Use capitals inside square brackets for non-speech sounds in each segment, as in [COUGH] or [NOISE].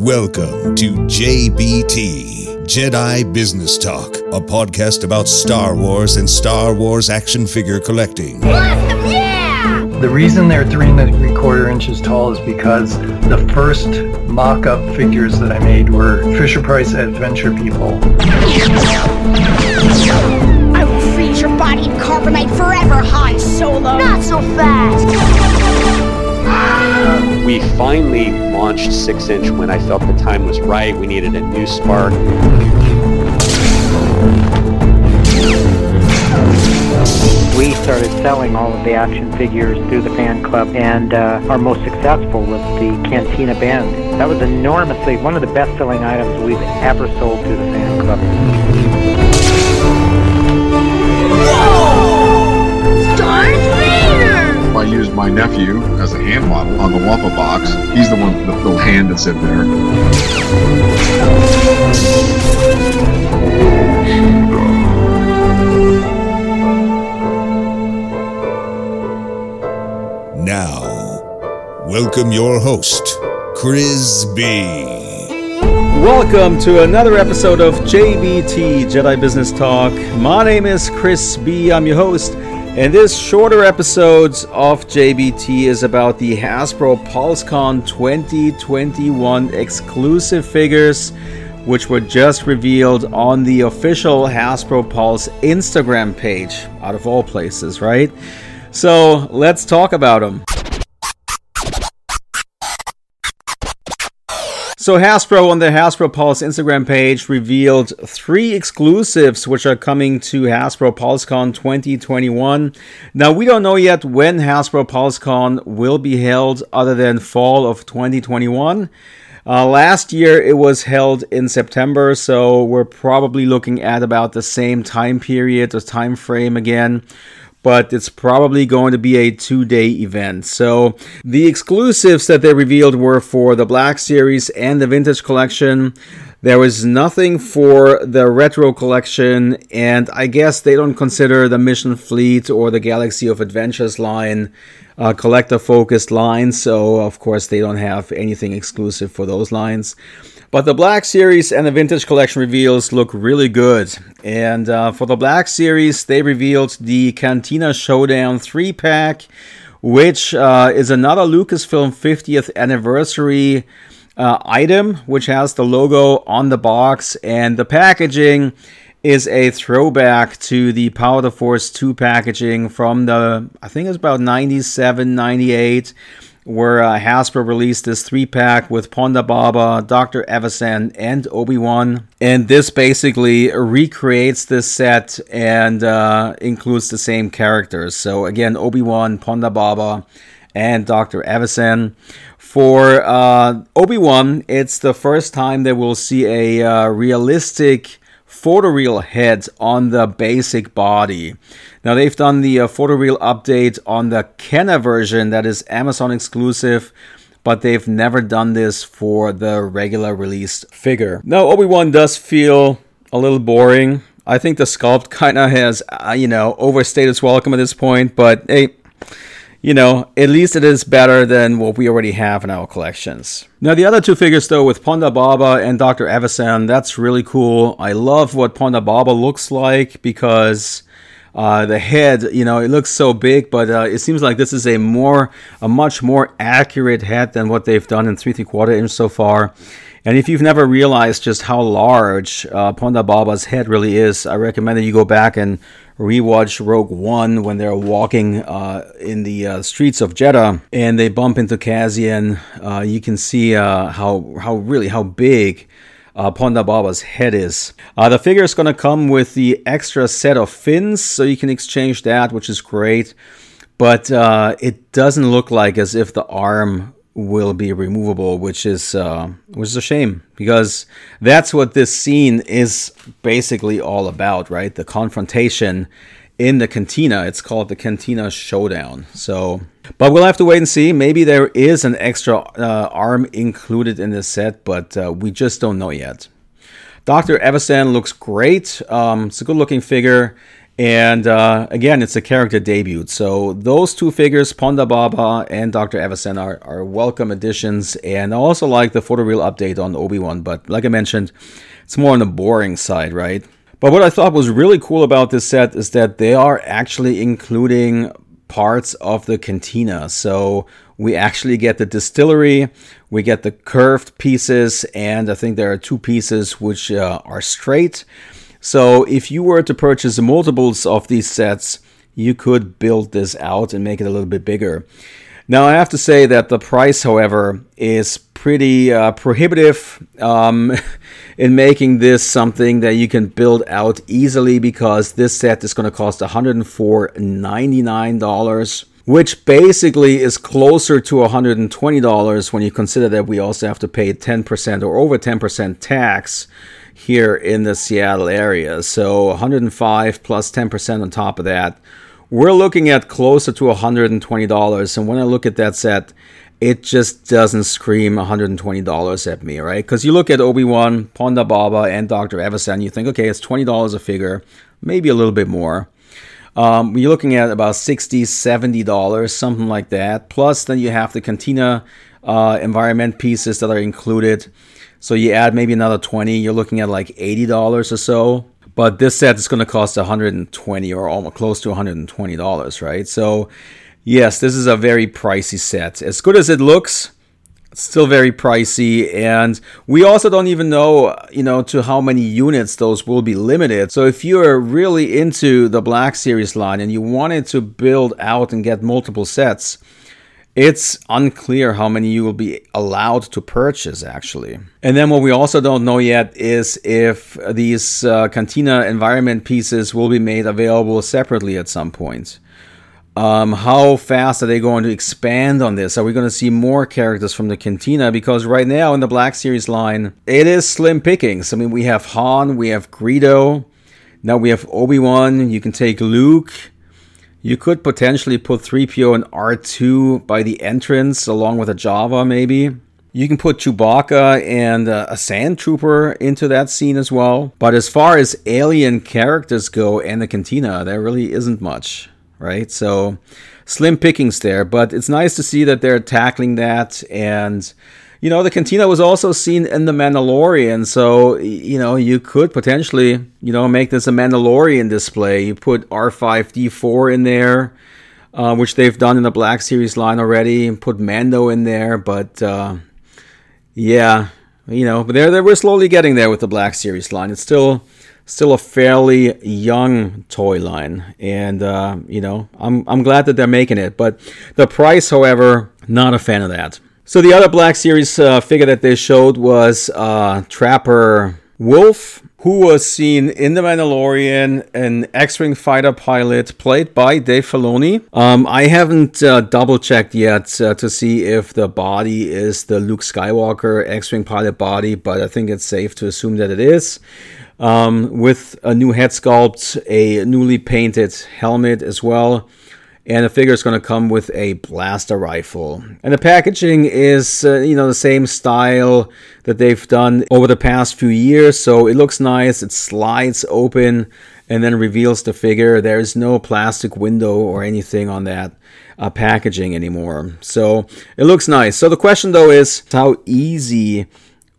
Welcome to JBT, Jedi Business Talk, a podcast about Star Wars and Star Wars action figure collecting. Awesome, yeah! The reason they're three and three quarter inches tall is because the first mock-up figures that I made were Fisher Price Adventure People. I will freeze your body in carbonite forever, Han Solo! Not so fast! Finally launched 6 inch when I felt the time was right. We needed a new spark. We started selling all of the action figures through the fan club, and uh, our most successful was the Cantina Band. That was enormously one of the best selling items we've ever sold through the fan club. Used my nephew as a hand model on the Wampa box. He's the one, the little hand that's in there. Now, welcome your host, Chris B. Welcome to another episode of JBT Jedi Business Talk. My name is Chris B. I'm your host, and this shorter episode of JBT is about the Hasbro PulseCon 2021 exclusive figures, which were just revealed on the official Hasbro Pulse Instagram page, out of all places, right? So let's talk about them. So Hasbro on the Hasbro Pulse Instagram page revealed three exclusives which are coming to Hasbro PulseCon 2021. Now we don't know yet when Hasbro PulseCon will be held other than fall of 2021. Uh, last year it was held in September, so we're probably looking at about the same time period or time frame again but it's probably going to be a two day event. So, the exclusives that they revealed were for the Black Series and the Vintage Collection. There was nothing for the Retro Collection, and I guess they don't consider the Mission Fleet or the Galaxy of Adventures line uh, collector focused lines, so of course they don't have anything exclusive for those lines. But the Black Series and the Vintage Collection reveals look really good. And uh, for the Black Series, they revealed the Cantina Showdown 3 pack, which uh, is another Lucasfilm 50th anniversary uh, item, which has the logo on the box. And the packaging is a throwback to the Power of the Force 2 packaging from the, I think it's about 97, 98 where uh, Hasbro released this three pack with Ponda Baba, Dr. Evazan, and Obi Wan. And this basically recreates this set and uh, includes the same characters. So, again, Obi Wan, Ponda Baba, and Dr. Evazan. For uh, Obi Wan, it's the first time that we'll see a uh, realistic photoreal head on the basic body. Now they've done the uh, photoreal update on the Kenner version that is Amazon exclusive, but they've never done this for the regular released figure. Now Obi-Wan does feel a little boring. I think the sculpt kind of has, uh, you know, overstayed its welcome at this point, but hey, you know, at least it is better than what we already have in our collections. Now, the other two figures, though, with Ponda Baba and Dr. Evazan, that's really cool. I love what Ponda Baba looks like because uh, the head, you know, it looks so big, but uh, it seems like this is a more, a much more accurate head than what they've done in three three quarter inch so far. And if you've never realized just how large uh, Ponda Baba's head really is, I recommend that you go back and rewatch Rogue One when they're walking uh, in the uh, streets of Jedha and they bump into Cassian. Uh, you can see uh, how how really how big uh, Ponda Baba's head is. Uh, the figure is going to come with the extra set of fins, so you can exchange that, which is great. But it doesn't look like as if the arm will be removable, which is uh, which is a shame because that's what this scene is basically all about, right? The confrontation in the cantina. It's called the Cantina Showdown. So, but we'll have to wait and see. Maybe there is an extra uh, arm included in this set, but uh, we just don't know yet. Dr. Evazan looks great. Um, it's a good looking figure. And uh, again, it's a character debut. So those two figures, Ponda Baba and Dr. Evazan, are, are welcome additions. And I also like the photoreal update on Obi-Wan. But like I mentioned, it's more on the boring side, right? But what I thought was really cool about this set is that they are actually including parts of the cantina. So we actually get the distillery, we get the curved pieces, and I think there are two pieces which uh, are straight. So if you were to purchase multiples of these sets, you could build this out and make it a little bit bigger. Now I have to say that the price, however, is pretty uh, prohibitive um, [LAUGHS] in making this something that you can build out easily because this set is going to cost $104.99 which basically is closer to $120 when you consider that we also have to pay 10% or over 10% tax here in the Seattle area. So 105 plus 10% on top of that. We're looking at closer to $120. And when I look at that set, it just doesn't scream $120 at me, right? Because you look at Obi-Wan, Ponda Baba, and Dr. Evazan, you think, okay, it's $20 a figure, maybe a little bit more. Um, you're looking at about $60, $70, something like that. Plus, then you have the Cantina uh, environment pieces that are included. So you add maybe another 20, you're looking at like $80 or so. But this set is going to cost 120 or almost close to $120, right? So, yes, this is a very pricey set. As good as it looks, still very pricey and we also don't even know you know to how many units those will be limited so if you're really into the black series line and you wanted to build out and get multiple sets it's unclear how many you will be allowed to purchase actually. And then what we also don't know yet is if these uh, Cantina environment pieces will be made available separately at some point. Um, how fast are they going to expand on this? Are we going to see more characters from the Cantina? Because right now in the Black Series line, it is slim pickings. I mean, we have Han, we have Greedo, now we have Obi Wan. You can take Luke. You could potentially put 3PO and R2 by the entrance along with a Jawa, maybe. You can put Chewbacca and uh, a Sand Trooper into that scene as well. But as far as alien characters go and the Cantina, there really isn't much, right? So slim pickings there, but it's nice to see that they're tackling that and you know, the cantina was also seen in The Mandalorian, so, you know, you could potentially, you know, make this a Mandalorian display. You put R5D4 in there, uh, which they've done in the Black Series line already, and put Mando in there, but, uh, yeah, you know, but they're, they we're slowly getting there with the Black Series line. It's still still a fairly young toy line and uh, you know I'm, I'm glad that they're making it but the price however not a fan of that so the other Black Series uh, figure that they showed was uh, Trapper Wolf, who was seen in The Mandalorian, an X-wing fighter pilot played by Dave Filoni. Um, I haven't uh, double checked yet uh, to see if the body is the Luke Skywalker X-wing pilot body, but I think it's safe to assume that it is. Um, with a new head sculpt, a newly painted helmet as well and the figure is going to come with a blaster rifle. And the packaging is, uh, you know, the same style that they've done over the past few years. So it looks nice. It slides open and then reveals the figure. There's no plastic window or anything on that uh, packaging anymore. So it looks nice. So the question though is how easy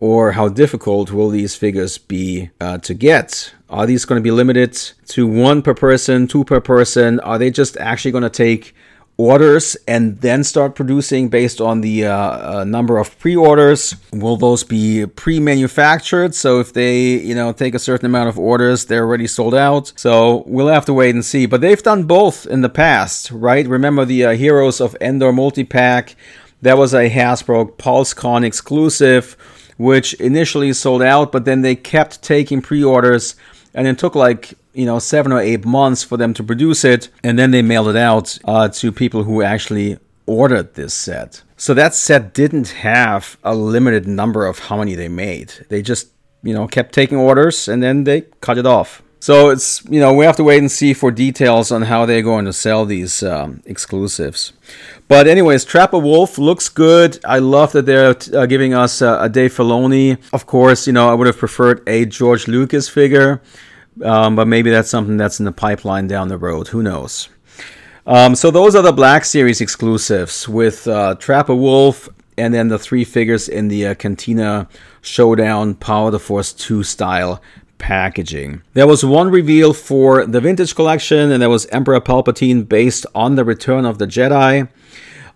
or how difficult will these figures be uh, to get? Are these going to be limited to one per person, two per person? Are they just actually going to take orders and then start producing based on the uh, uh, number of pre-orders? Will those be pre-manufactured? So if they, you know, take a certain amount of orders, they're already sold out. So we'll have to wait and see. But they've done both in the past, right? Remember the uh, Heroes of Endor multi-pack? That was a Hasbro PulseCon exclusive, which initially sold out, but then they kept taking pre-orders and it took like you know seven or eight months for them to produce it. And then they mailed it out uh, to people who actually ordered this set. So that set didn't have a limited number of how many they made. They just you know kept taking orders and then they cut it off. So it's you know we have to wait and see for details on how they're going to sell these um, exclusives. But anyways, Trapper Wolf looks good. I love that they're uh, giving us uh, a Dave Filoni. Of course, you know I would have preferred a George Lucas figure, Um, but maybe that's something that's in the pipeline down the road. Who knows? Um, so those are the Black Series exclusives with uh, Trapper Wolf and then the three figures in the uh, Cantina Showdown Power of the Force 2 style packaging. There was one reveal for the Vintage Collection, and that was Emperor Palpatine based on the Return of the Jedi.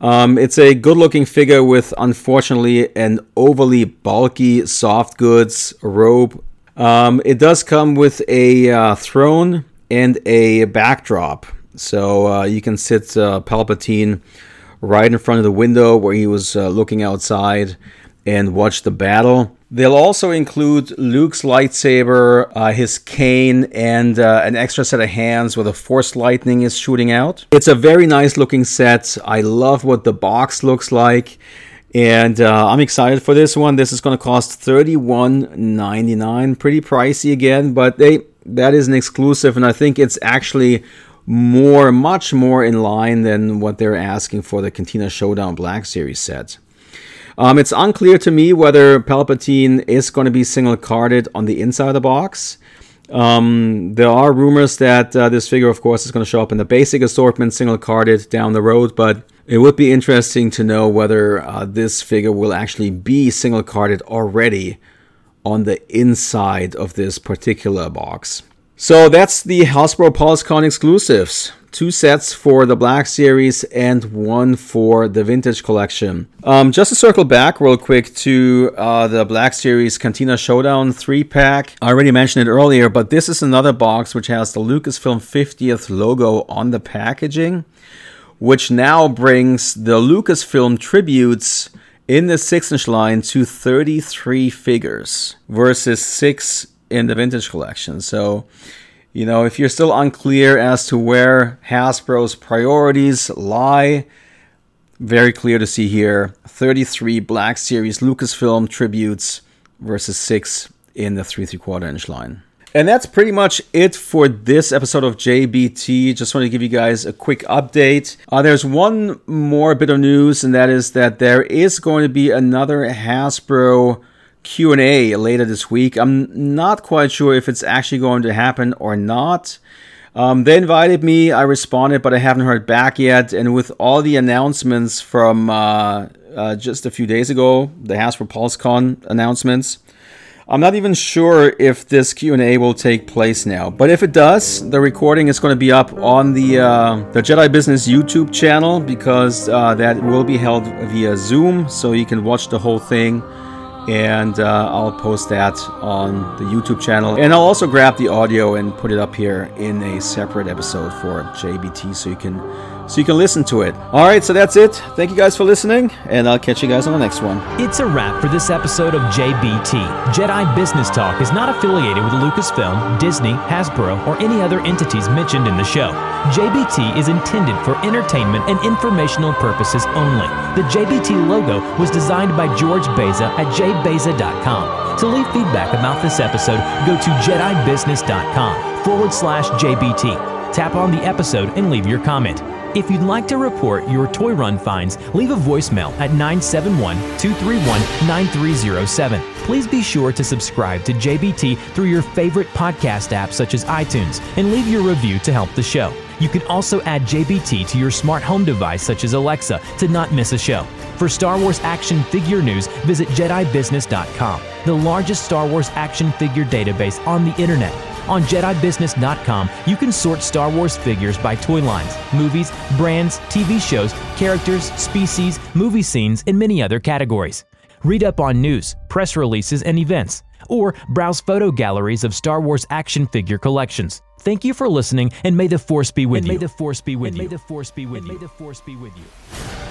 Um, it's a good looking figure with, unfortunately, an overly bulky soft goods robe. Um, it does come with a uh, throne and a backdrop. So uh, you can sit uh, Palpatine right in front of the window where he was uh, looking outside and watch the battle. They'll also include Luke's lightsaber, uh, his cane, and uh, an extra set of hands where the Force lightning is shooting out. It's a very nice looking set. I love what the box looks like. And uh, I'm excited for this one. This is going to cost $31.99. Pretty pricey again, but they, that is an exclusive, and I think it's actually more, much more in line than what they're asking for the Cantina Showdown Black Series set. Um, it's unclear to me whether Palpatine is going to be single carded on the inside of the box. Um, there are rumors that uh, this figure, of course, is going to show up in the basic assortment, single carded down the road, but it would be interesting to know whether uh, this figure will actually be single carded already on the inside of this particular box. So that's the Hasbro PulseCon exclusives two sets for the Black Series and one for the Vintage Collection. Um, just to circle back real quick to uh, the Black Series Cantina Showdown 3 pack. I already mentioned it earlier, but this is another box which has the Lucasfilm 50th logo on the packaging, which now brings the Lucasfilm tributes in the 6 inch line to 33 figures versus 6 in the Vintage Collection. So you know, if you're still unclear as to where Hasbro's priorities lie, very clear to see here 33 Black Series Lucasfilm tributes versus 6 in the 3 3 quarter inch line. And that's pretty much it for this episode of JBT. Just want to give you guys a quick update. Uh, there's one more bit of news, and that is that there is going to be another Hasbro Q&A later this week. I'm not quite sure if it's actually going to happen or not. Um, they invited me, I responded, but I haven't heard back yet. And with all the announcements from uh, uh, just a few days ago, the Hasbro PulseCon announcements, I'm not even sure if this Q&A will take place now. But if it does, the recording is going to be up on the uh, the Jedi Business YouTube channel because uh, that will be held via Zoom, so you can watch the whole thing and uh, I'll post that on the YouTube channel. And I'll also grab the audio and put it up here in a separate episode for JBT so you can so you can listen to it. All right, so that's it. Thank you guys for listening, and I'll catch you guys on the next one. It's a wrap for this episode of JBT. Jedi Business Talk is not affiliated with Lucasfilm, Disney, Hasbro, or any other entities mentioned in the show. JBT is intended for entertainment and informational purposes only. The JBT logo was designed by George Beza at jbeza.com. To leave feedback about this episode, go to jedibusiness.com forward slash JBT. Tap on the episode and leave your comment. If you'd like to report your toy run finds, leave a voicemail at 971 231 9307. Please be sure to subscribe to JBT through your favorite podcast app such as iTunes and leave your review to help the show. You can also add JBT to your smart home device such as Alexa to not miss a show. For Star Wars action figure news, visit JediBusiness.com, the largest Star Wars action figure database on the internet. On JediBusiness.com, you can sort Star Wars figures by toy lines, movies, brands, TV shows, characters, species, movie scenes, and many other categories. Read up on news, press releases, and events, or browse photo galleries of Star Wars action figure collections. Thank you for listening, and may the Force be with and you. May the Force be with and you. May the Force be with and you. May the Force be with you.